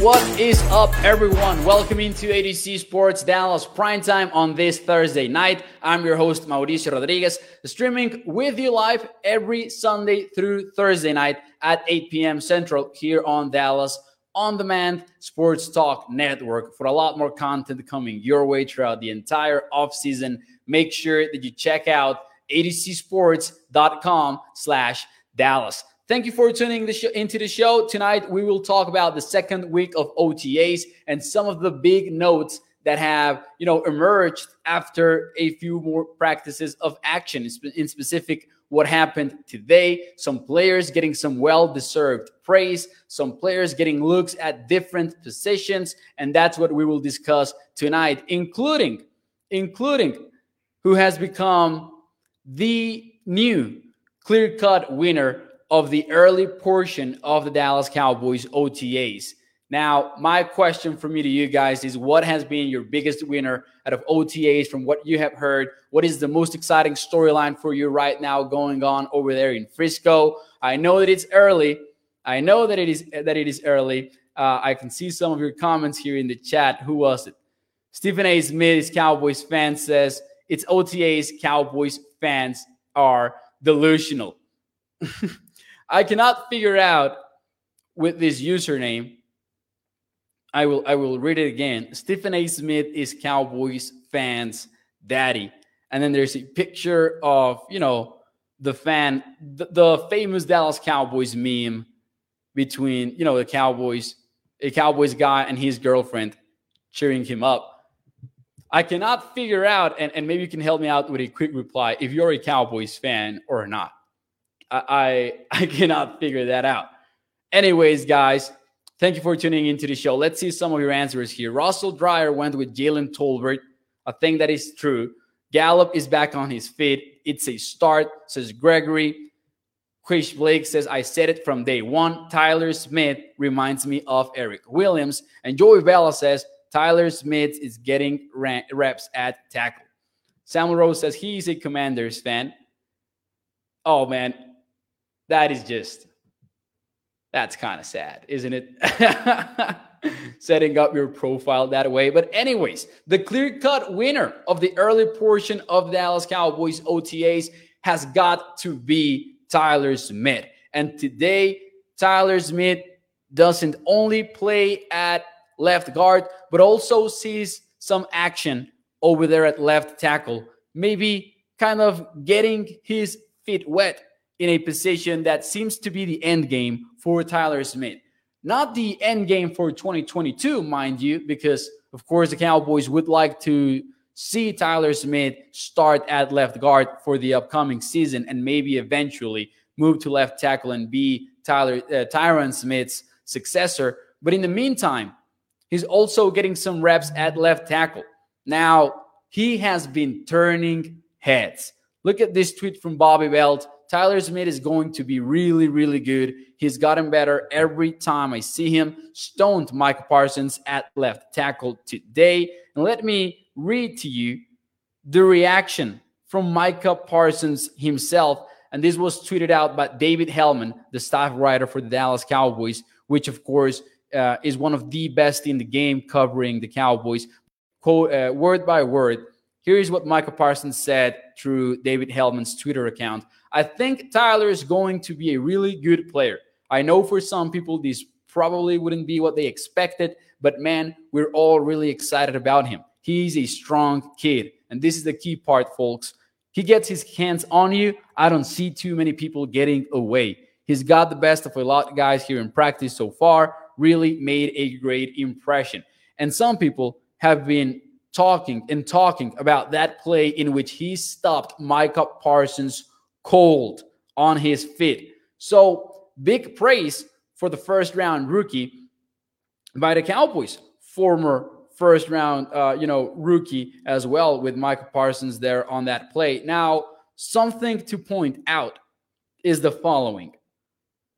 What is up, everyone? Welcome into AtoZ Sports Dallas Prime Time on this Thursday night. I'm your host, Mauricio Rodriguez, streaming with you live every Sunday through Thursday night at 8 p.m. Central here on Dallas on demand sports talk network for a lot more content coming your way throughout the entire offseason. Make sure that you check out atozsports.com slash Dallas. Thank you for tuning the into the show. Tonight, we will talk about the second week of OTAs and some of the big notes that have you know emerged after a few more practices of action. In specific, what happened today? Some players getting some well-deserved praise, some players getting looks at different positions, and that's what we will discuss tonight, including including who has become the new clear-cut winner of the early portion of the Dallas Cowboys OTAs. Now, my question for me to you guys is what has been your biggest winner out of OTAs from what you have heard? What is the most exciting storyline for you right now going on over there in Frisco? I know that it's early. I know that it is that it is early. Uh, I can see some of your comments here in the chat. Who was it? Stephen A. Smith Cowboys fan says it's OTAs. Cowboys fans are delusional. I cannot figure out with this username. I will I will read it again. Stephen A. Smith is Cowboys fans daddy. And then there's a picture of, you know, the fan, the, the famous Dallas Cowboys meme between, you know, the Cowboys, a Cowboys guy and his girlfriend cheering him up. I cannot figure out, and, and maybe you can help me out with a quick reply if you're a Cowboys fan or not. I, I, cannot figure that out. Anyways, guys, thank you for tuning into the show. Let's see some of your answers here. Russell Dreyer went with Jalen Tolbert. I think that is true. Gallup is back on his feet. It's a start, says Gregory. Chris Blake says, I said it from day one. Tyler Smith reminds me of Erik Williams. And Joey Bella says, Tyler Smith is getting reps at tackle. Samuel Rose says he's a Commanders fan. Oh man, that is just that's kind of sad, isn't it? Setting up your profile that way. But, anyways, the clear cut winner of the early portion of Dallas Cowboys OTAs has got to be Tyler Smith. And today, Tyler Smith doesn't only play at left guard, but also sees some action over there at left tackle, maybe kind of getting his feet wet in a position that seems to be the end game for Tyler Smith. Not the end game for 2022, mind you, because of course the Cowboys would like to see Tyler Smith start at left guard for the upcoming season and maybe eventually move to left tackle and be Tyler uh, Tyron Smith's successor. But in the meantime, he's also getting some reps at left tackle. Now, he has been turning heads. Look at this tweet from Bobby Belt Tyler Smith is going to be really, really good. He's gotten better every time I see him. Stoned Micah Parsons at left tackle today. And let me read to you the reaction from Micah Parsons himself. And this was tweeted out by David Helman, the staff writer for the Dallas Cowboys, which, of course, uh, is one of the best in the game covering the Cowboys. Quote, uh, word by word, here is what Micah Parsons said through David Helman's Twitter account. I think Tyler is going to be a really good player. I know for some people this probably wouldn't be what they expected, but man, we're all really excited about him. He's a strong kid. And this is the key part, folks. He gets his hands on you. I don't see too many people getting away. He's got the best of a lot of guys here in practice so far, really made a great impression. And some people have been talking and talking about that play in which he stopped Micah Parsons cold on his feet. So big praise for the first round rookie by the Cowboys, former first round, uh, you know, rookie as well with Micah Parsons there on that play. Now, something to point out is the following,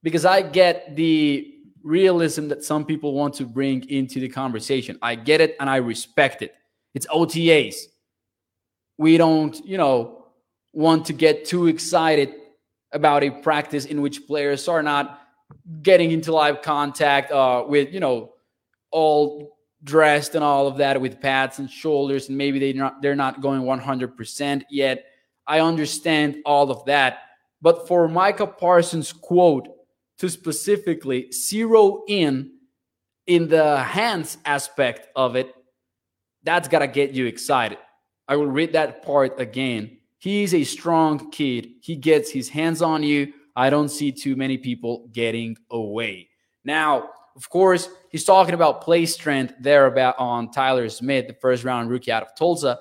because I get the realism that some people want to bring into the conversation. I get it and I respect it. It's OTAs. We don't, you know, want to get too excited about a practice in which players are not getting into live contact uh, with you know all dressed and all of that with pads and shoulders, and maybe they not they're not going 100% yet. I understand all of that. But for Micah Parsons' quote to specifically zero in in the hands aspect of it, that's got to get you excited. I will read that part again. He's a strong kid. He gets his hands on you. I don't see too many people getting away. Now, of course, he's talking about play strength there about on Tyler Smith, the first round rookie out of Tulsa.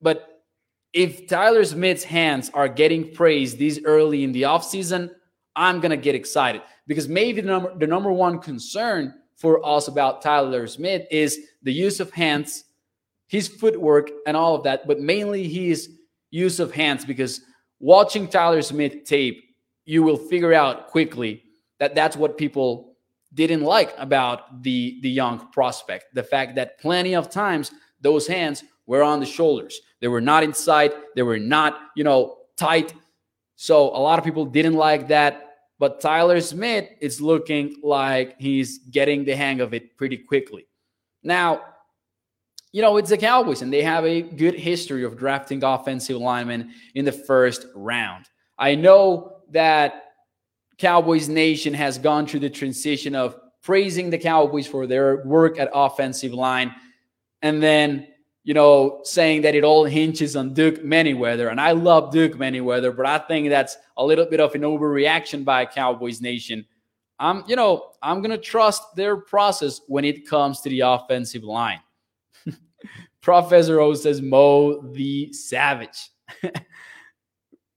But if Tyler Smith's hands are getting praised this early in the offseason, I'm gonna get excited because maybe the number the number one concern for us about Tyler Smith is the use of hands, his footwork, and all of that, but mainly his use of hands because watching Tyler Smith tape, you will figure out quickly that that's what people didn't like about the the young prospect. The fact that plenty of times those hands were on the shoulders. They were not inside. They were not you know tight. So a lot of people didn't like that. But Tyler Smith is looking like he's getting the hang of it pretty quickly. Now you know it's the Cowboys and they have a good history of drafting offensive linemen in the first round I know that Cowboys Nation has gone through the transition of praising the Cowboys for their work at offensive line and then, you know, saying that it all hinges on Duke Manyweather. And I love Duke Manyweather, but I think that's a little bit of an overreaction by Cowboys Nation. I'm, you know, I'm going to trust their process when it comes to the offensive line. Professor O says Mo the Savage.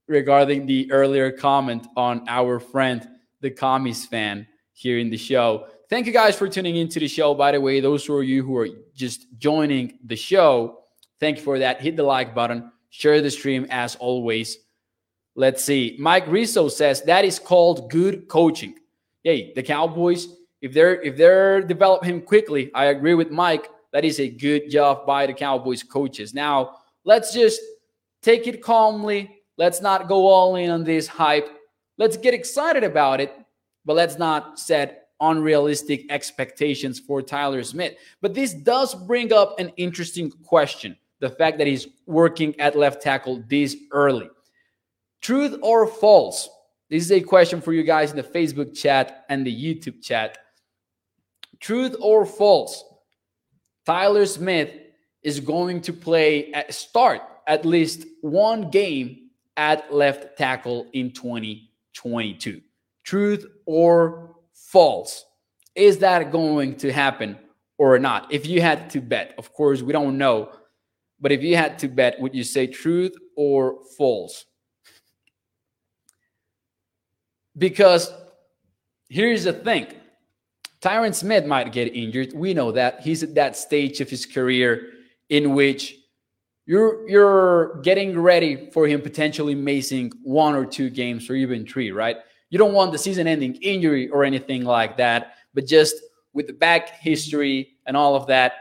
regarding the earlier comment on our friend, the commies fan, here in the show. Thank you guys for tuning into the show. By the way, those of you who are just joining the show, thank you for that. Hit the like button, share the stream as always. Let's see. Mike Rizzo says that is called good coaching. Hey, the Cowboys, if they're if they're develop him quickly, I agree with Mike. That is a good job by the Cowboys coaches. Now, let's just take it calmly Let's not go all in on this hype. Let's get excited about it, but let's not set unrealistic expectations for Tyler Smith. But this does bring up an interesting question the fact that he's working at left tackle this early. Truth or false? This is a question for you guys in the Facebook chat and the YouTube chat. Truth or false? Tyler Smith is going to play at start at least one game at left tackle in 2022. Truth or false? Is that going to happen or not? If you had to bet, of course, we don't know. But if you had to bet, would you say truth or false? Because here's the thing Tyron Smith might get injured. We know that. He's at that stage of his career in which you're you're getting ready for him potentially missing one or two games or even three, right? You don't want the season-ending injury or anything like that, but just with the back history and all of that,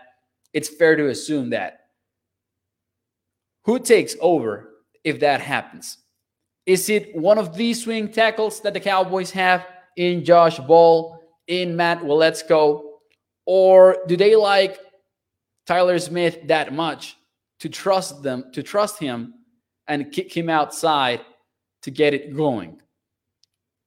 it's fair to assume that. Who takes over if that happens? Is it one of these swing tackles that the Cowboys have in Josh Ball, in Matt Waletzko, or do they like Tyler Smith that much to trust them, to trust him and kick him outside to get it going.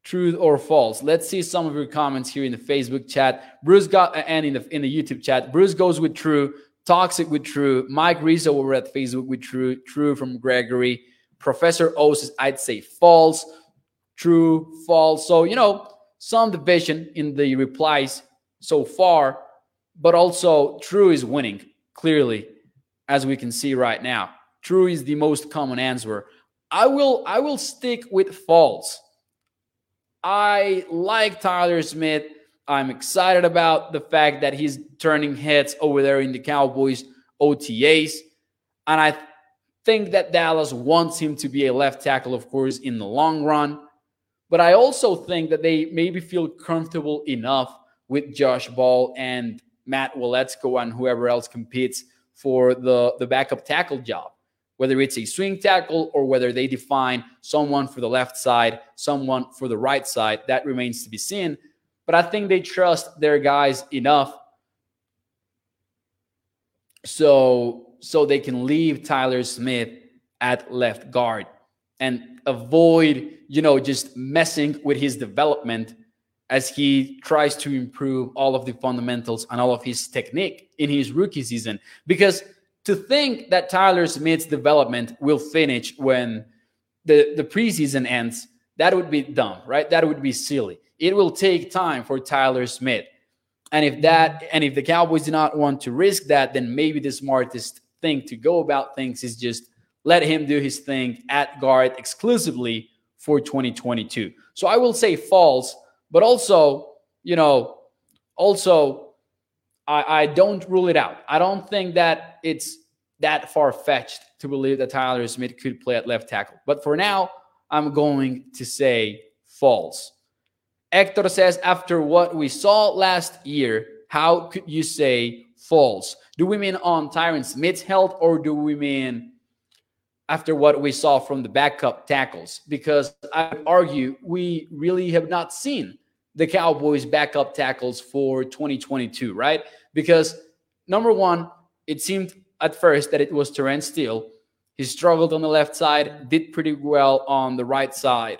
Truth or false? Let's see some of your comments here in the Facebook chat. Bruce got uh, and in the in the YouTube chat. Bruce goes with true. Toxic with true. Mike Rizzo over at Facebook with true. True from Gregory. Professor O says I'd say false. True, false. So you know some division in the replies so far, but also true is winning clearly as we can see right now. True is the most common answer. I will I will stick with false. I like Tyler Smith. I'm excited about the fact that he's turning heads over there in the Cowboys OTAs. And I think that Dallas wants him to be a left tackle, of course, in the long run. But I also think that they maybe feel comfortable enough with Josh Ball and Matt Waletzko and whoever else competes for the, the backup tackle job, whether it's a swing tackle or whether they define someone for the left side, someone for the right side. That remains to be seen. But I think they trust their guys enough so so they can leave Tyler Smith at left guard and avoid, you know, just messing with his development as he tries to improve all of the fundamentals and all of his technique in his rookie season. Because to think that Tyler Smith's development will finish when the, the preseason ends, that would be dumb, right? That would be silly. It will take time for Tyler Smith. And if that and if the Cowboys do not want to risk that, then maybe the smartest thing to go about things is just let him do his thing at guard exclusively for 2022. So I will say false, but also, you know, also I, I don't rule it out. I don't think that it's that far fetched to believe that Tyler Smith could play at left tackle. But for now, I'm going to say false. Hector says, after what we saw last year, how could you say false? Do we mean on Tyron Smith's health or do we mean after what we saw from the backup tackles? Because I argue we really have not seen the Cowboys' backup tackles for 2022, right? Because number one, it seemed at first that it was Terence Steele. He struggled on the left side, did pretty well on the right side.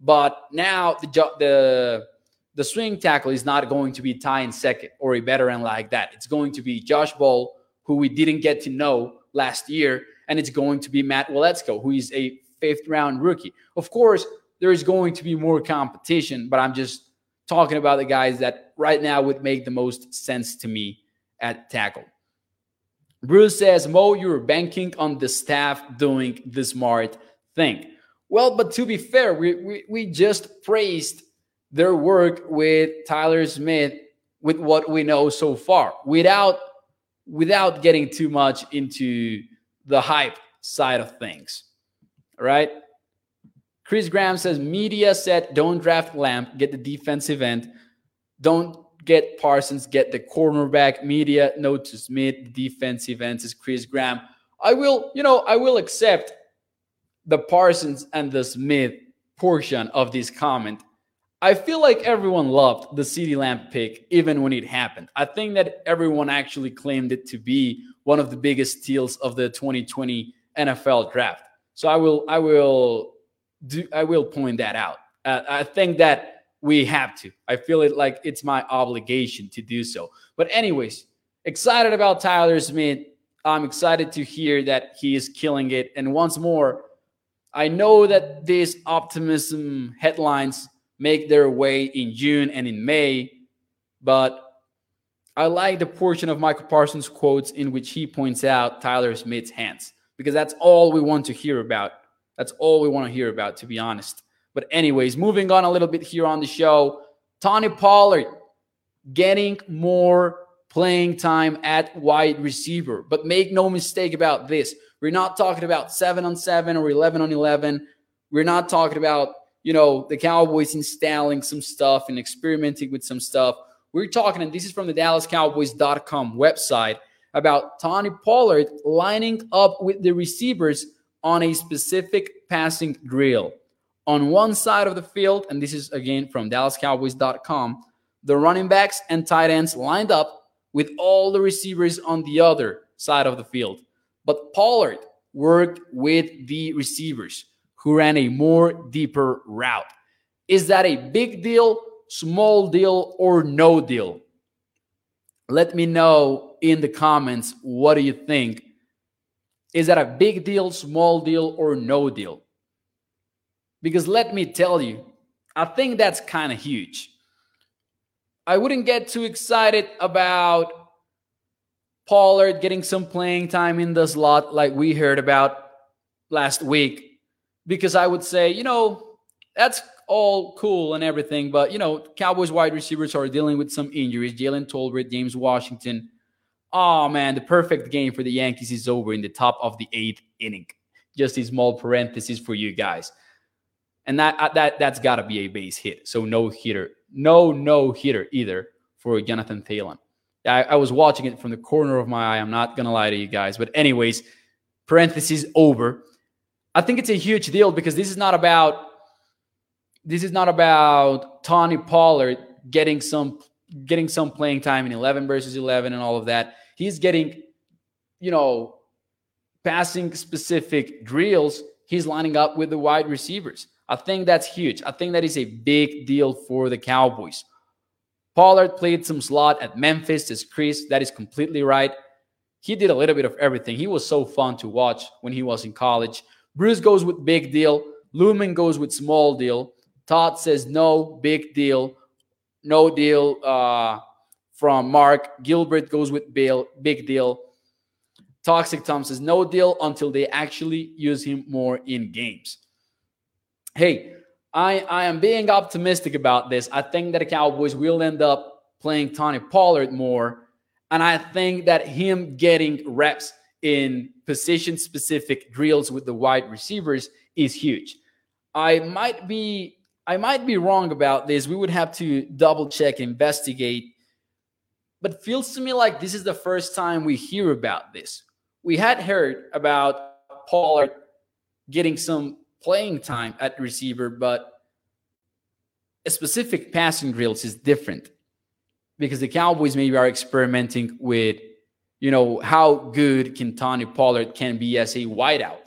But now the the the swing tackle is not going to be Ty Nsekhe or a veteran like that. It's going to be Josh Ball, who we didn't get to know last year, and it's going to be Matt Waletzko, who is a fifth round rookie. Of course, there is going to be more competition, but I'm just talking about the guys that right now would make the most sense to me at tackle. Bruce says, Mo, you're banking on the staff doing the smart thing. Well, but to be fair, we, we, we just praised their work with Tyler Smith with what we know so far without without getting too much into the hype side of things. Right? Chris Graham says media said don't draft Lamb, get the defensive end. Don't get Parsons, get the cornerback. Media note to Smith, defensive end says Chris Graham. I will, you know, I will accept the Parsons and the Smith portion of this comment. I feel like everyone loved the CeeDee Lamb pick even when it happened. I think that everyone actually claimed it to be one of the biggest steals of the 2020 NFL draft. So I will I will do I will point that out. Uh, I think that we have to. I feel it like it's my obligation to do so. But anyways, excited about Tyler Smith. I'm excited to hear that he is killing it. And once more, I know that these optimism headlines make their way in June and in May, but I like the portion of Micah Parsons' quotes in which he points out Tyler Smith's hands because that's all we want to hear about. That's all we want to hear about, to be honest. But, anyways, moving on a little bit here on the show, Tony Pollard getting more playing time at wide receiver. But make no mistake about this we're not talking about seven on seven or 11 on 11. We're not talking about, you know, the Cowboys installing some stuff and experimenting with some stuff. We're talking, and this is from the DallasCowboys.com website, about Tony Pollard lining up with the receivers on a specific passing drill. On one side of the field, and this is again from DallasCowboys.com, the running backs and tight ends lined up with all the receivers on the other side of the field. But Pollard worked with the receivers who ran a more deeper route. Is that a big deal, small deal, or no deal? Let me know in the comments what do you think? Is that a big deal, small deal, or no deal? Because let me tell you, I think that's kind of huge. I wouldn't get too excited about Pollard getting some playing time in the slot, like we heard about last week, because I would say, you know, that's all cool and everything, but you know, Cowboys wide receivers are dealing with some injuries. Jalen Tolbert, James Washington. Oh man, the perfect game for the Yankees is over in the top of the eighth inning. Just a small parenthesis for you guys, and that uh, that that's got to be a base hit. So no hitter, no no hitter either for Jameson Taillon. I, I was watching it from the corner of my eye. I'm not gonna lie to you guys, but anyways, parentheses over. I think it's a huge deal because this is not about this is not about Tony Pollard getting some getting some playing time in 11 versus 11 and all of that. He's getting you know, passing specific drills, he's lining up with the wide receivers. I think that's huge. I think that is a big deal for the Cowboys. Pollard played some slot at Memphis as Chris. That is completely right. He did a little bit of everything. He was so fun to watch when he was in college. Bruce goes with big deal. Lumen goes with small deal. Todd says no, big deal. No deal uh, from Mark. Gilbert goes with Bill, big deal. Toxic Tom says no deal until they actually use him more in games. Hey, I, I am being optimistic about this. I think that the Cowboys will end up playing Tony Pollard more. And I think that him getting reps in position specific drills with the wide receivers is huge. I might be I might be wrong about this. We would have to double check, investigate. But feels to me like this is the first time we hear about this we had heard about Pollard getting some playing time at receiver, but a specific passing drills is different because the Cowboys maybe are experimenting with, you know, how good can Tony Pollard can be as a wideout,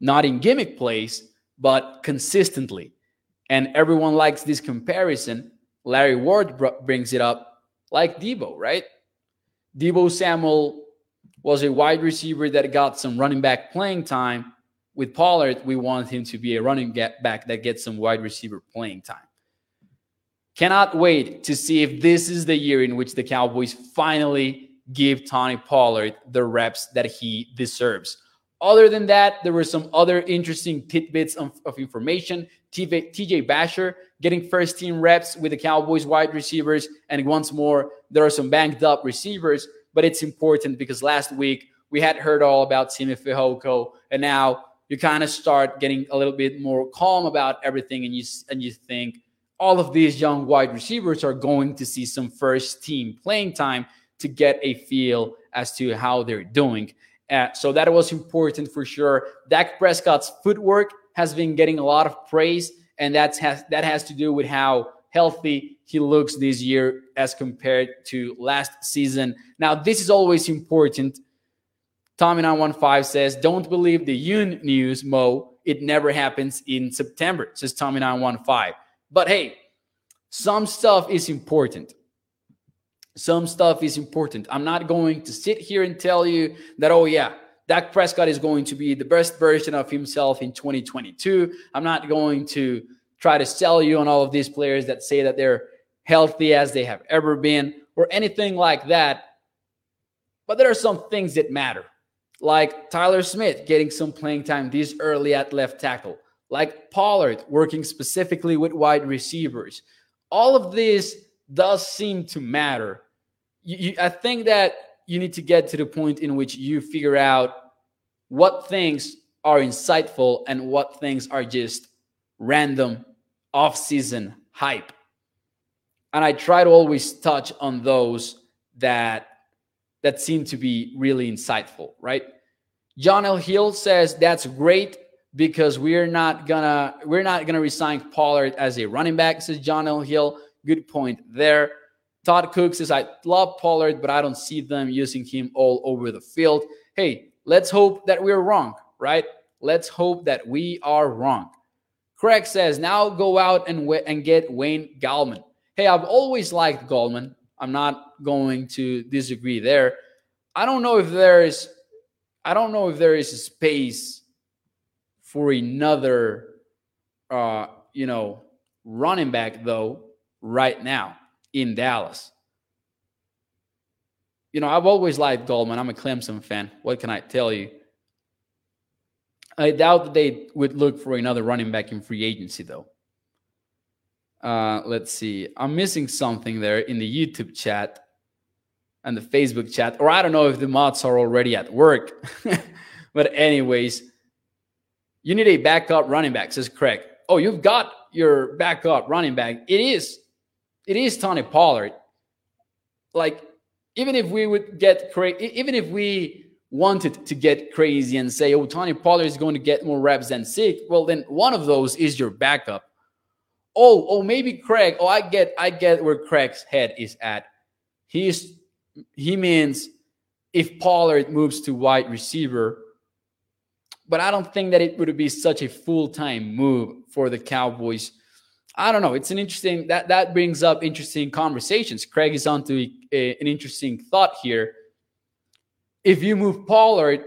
not in gimmick plays, but consistently. And everyone likes this comparison. Larry Ward br- brings it up, like Debo, right? Debo Samuel was a wide receiver that got some running back playing time. With Pollard, we want him to be a running back that gets some wide receiver playing time. Cannot wait to see if this is the year in which the Cowboys finally give Tony Pollard the reps that he deserves. Other than that, there were some other interesting tidbits of, of information. TJ Vasher getting first team reps with the Cowboys wide receivers. And once more, there are some banged up receivers but it's important because last week we had heard all about Simi Fehoko, and now you kind of start getting a little bit more calm about everything, and you and you think all of these young wide receivers are going to see some first team playing time to get a feel as to how they're doing. Uh, so that was important for sure. Dak Prescott's footwork has been getting a lot of praise, and that's has that has to do with how healthy he looks this year as compared to last season. Now, this is always important. Tommy915 says, Don't believe the Yoon news, Mo. It never happens in September, says Tommy915. But hey, some stuff is important. Some stuff is important. I'm not going to sit here and tell you that, oh, yeah, Dak Prescott is going to be the best version of himself in 2022. I'm not going to try to sell you on all of these players that say that they're healthy as they have ever been or anything like that. But there are some things that matter, like Tyler Smith getting some playing time this early at left tackle, like Pollard working specifically with wide receivers. All of this does seem to matter. You, you, I think that you need to get to the point in which you figure out what things are insightful and what things are just random off-season hype. And I try to always touch on those that that seem to be really insightful, right? John L. Hill says that's great because we're not gonna we're not gonna resign Pollard as a running back, says John L. Hill. Good point there. Todd Cook says, I love Pollard, but I don't see them using him all over the field. Hey, let's hope that we're wrong, right? Let's hope that we are wrong. Craig says, now go out and, and get Wayne Gallman. Hey, I've always liked Gallman. I'm not going to disagree there. I don't know if there is I don't know if there is space for another uh, you know, running back though right now in Dallas. You know, I've always liked Gallman. I'm a Clemson fan. What can I tell you? I doubt that they would look for another running back in free agency, though. Uh, let's see. I'm missing something there in the YouTube chat and the Facebook chat, or I don't know if the mods are already at work. but, anyways, you need a backup running back, says Craig. Oh, you've got your backup running back. It is, it is Tony Pollard. Like, even if we would get Craig, even if we wanted to get crazy and say, oh, Tony Pollard is going to get more reps than Zeke, well, then one of those is your backup. Oh, oh, maybe Craig. Oh, I get, I get where Craig's head is at. He's he means if Pollard moves to wide receiver. But I don't think that it would be such a full time move for the Cowboys. I don't know. It's an interesting that that brings up interesting conversations. Craig is onto a, an interesting thought here. If you move Pollard,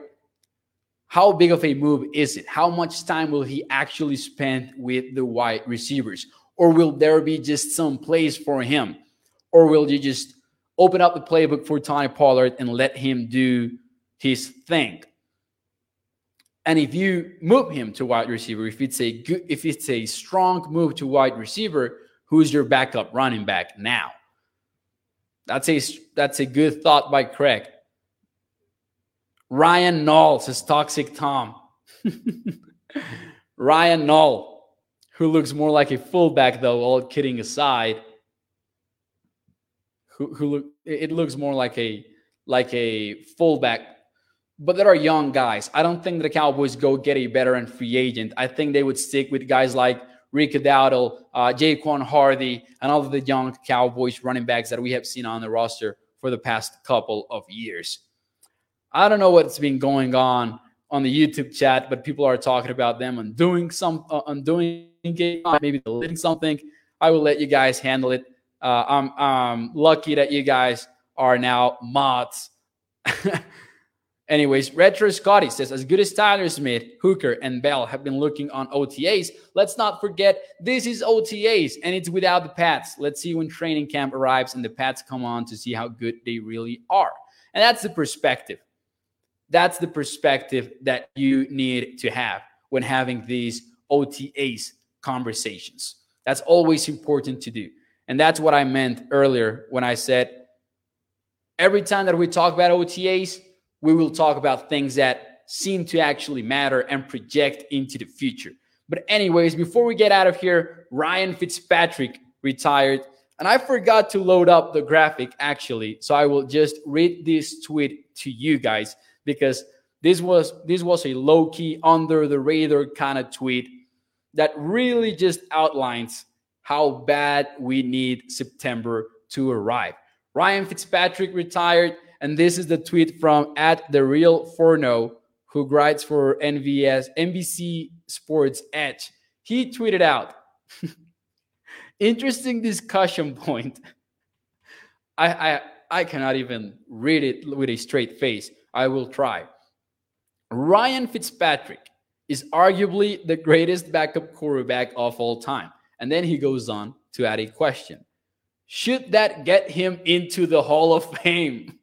how big of a move is it? How much time will he actually spend with the wide receivers? Or will there be just some place for him? Or will you just open up the playbook for Tony Pollard and let him do his thing? And if you move him to wide receiver, if it's a good, if it's a strong move to wide receiver, who's your backup running back now? That's a that's a good thought by Craig. Ryan Null says Toxic Tom. Ryan Null, who looks more like a fullback, though, all kidding aside. Who, who look it looks more like a like a fullback, but there are young guys. I don't think the Cowboys go get a veteran free agent. I think they would stick with guys like Rico Dowdle, uh, Jaquan Hardy, and all of the young Cowboys running backs that we have seen on the roster for the past couple of years. I don't know what's been going on on the YouTube chat, but people are talking about them and doing some uh, undoing it, maybe deleting something. I will let you guys handle it. Uh, I'm, I'm lucky that you guys are now mods. Anyways, Retro Scotty says, as good as Tyler Smith, Hooker, and Bell have been looking on OTAs, let's not forget this is OTAs and it's without the Pats. Let's see when training camp arrives and the Pats come on to see how good they really are. And that's the perspective. That's the perspective that you need to have when having these OTAs conversations. That's always important to do. And that's what I meant earlier when I said every time that we talk about OTAs, we will talk about things that seem to actually matter and project into the future. But, anyways, before we get out of here, Ryan Fitzpatrick retired. And I forgot to load up the graphic actually. So I will just read this tweet to you guys because this was this was a low key under the radar kind of tweet that really just outlines how bad we need September to arrive. Ryan Fitzpatrick retired, and this is the tweet from at the real Forno, who writes for NVS NBC Sports Edge. He tweeted out, interesting discussion point. I, I I cannot even read it with a straight face. I will try. Ryan Fitzpatrick is arguably the greatest backup quarterback of all time. And then he goes on to add a question Should that get him into the Hall of Fame?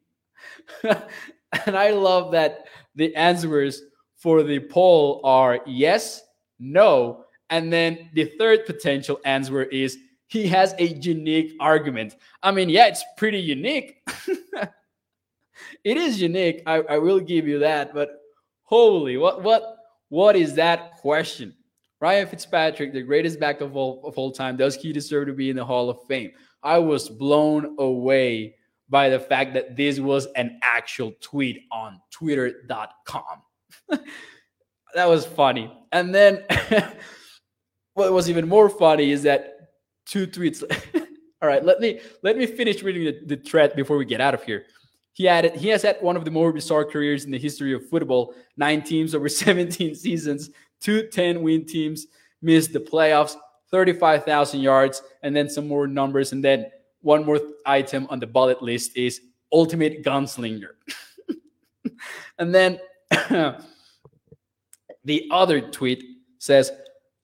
and I love that the answers for the poll are yes, no, and then the third potential answer is he has a unique argument. I mean, yeah, it's pretty unique. it is unique. I, I will give you that. But holy, what what what is that question? Ryan Fitzpatrick, the greatest back of all of all time, does he deserve to be in the Hall of Fame? I was blown away by the fact that this was an actual tweet on twitter.com. that was funny. And then what was even more funny is that two tweets. all right, let me let me finish reading the, the thread before we get out of here. He had he has had one of the more bizarre careers in the history of football. Nine teams over 17 seasons, two 10 win teams missed the playoffs, 35,000 yards, and then some more numbers. And then one more item on the bullet list is ultimate gunslinger. and then the other tweet says,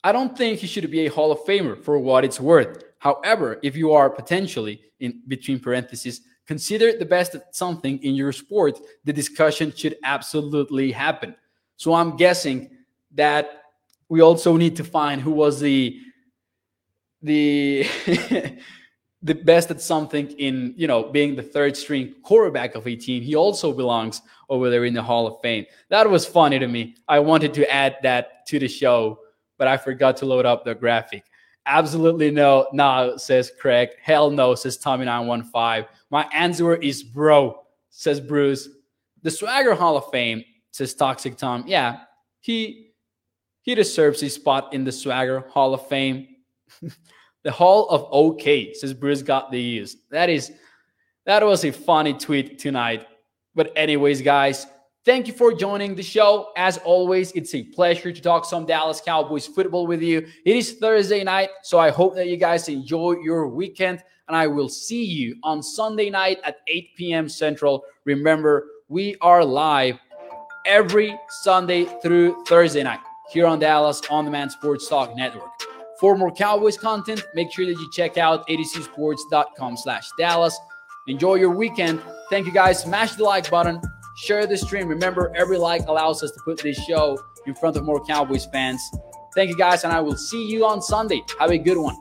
I don't think he should be a Hall of Famer for what it's worth. However, if you are potentially, in between parentheses, consider the best at something in your sport, the discussion should absolutely happen. So I'm guessing that we also need to find who was the the the best at something in you know being the third string quarterback of a team he also belongs over there in the hall of fame that was funny to me i wanted to add that to the show but i forgot to load up the graphic absolutely no no says craig hell no says tommy 915 my answer is bro, says Bruce. The Swagger Hall of Fame, says Toxic Tom. Yeah, he he deserves his spot in the Swagger Hall of Fame. the Hall of OK, says Bruce got the use. That is that was a funny tweet tonight But, anyways, guys, thank you for joining the show. As always, it's a pleasure to talk some Dallas Cowboys football with you. It is Thursday night, so I hope that you guys enjoy your weekend. And I will see you on Sunday night at 8 p.m. Central. Remember, we are live every Sunday through Thursday night here on Dallas On Demand Sports Talk Network. For more Cowboys content, make sure that you check out atozsports.com slash Dallas. Enjoy your weekend. Thank you guys. Smash the like button. Share the stream. Remember, every like allows us to put this show in front of more Cowboys fans. Thank you guys, and I will see you on Sunday. Have a good one.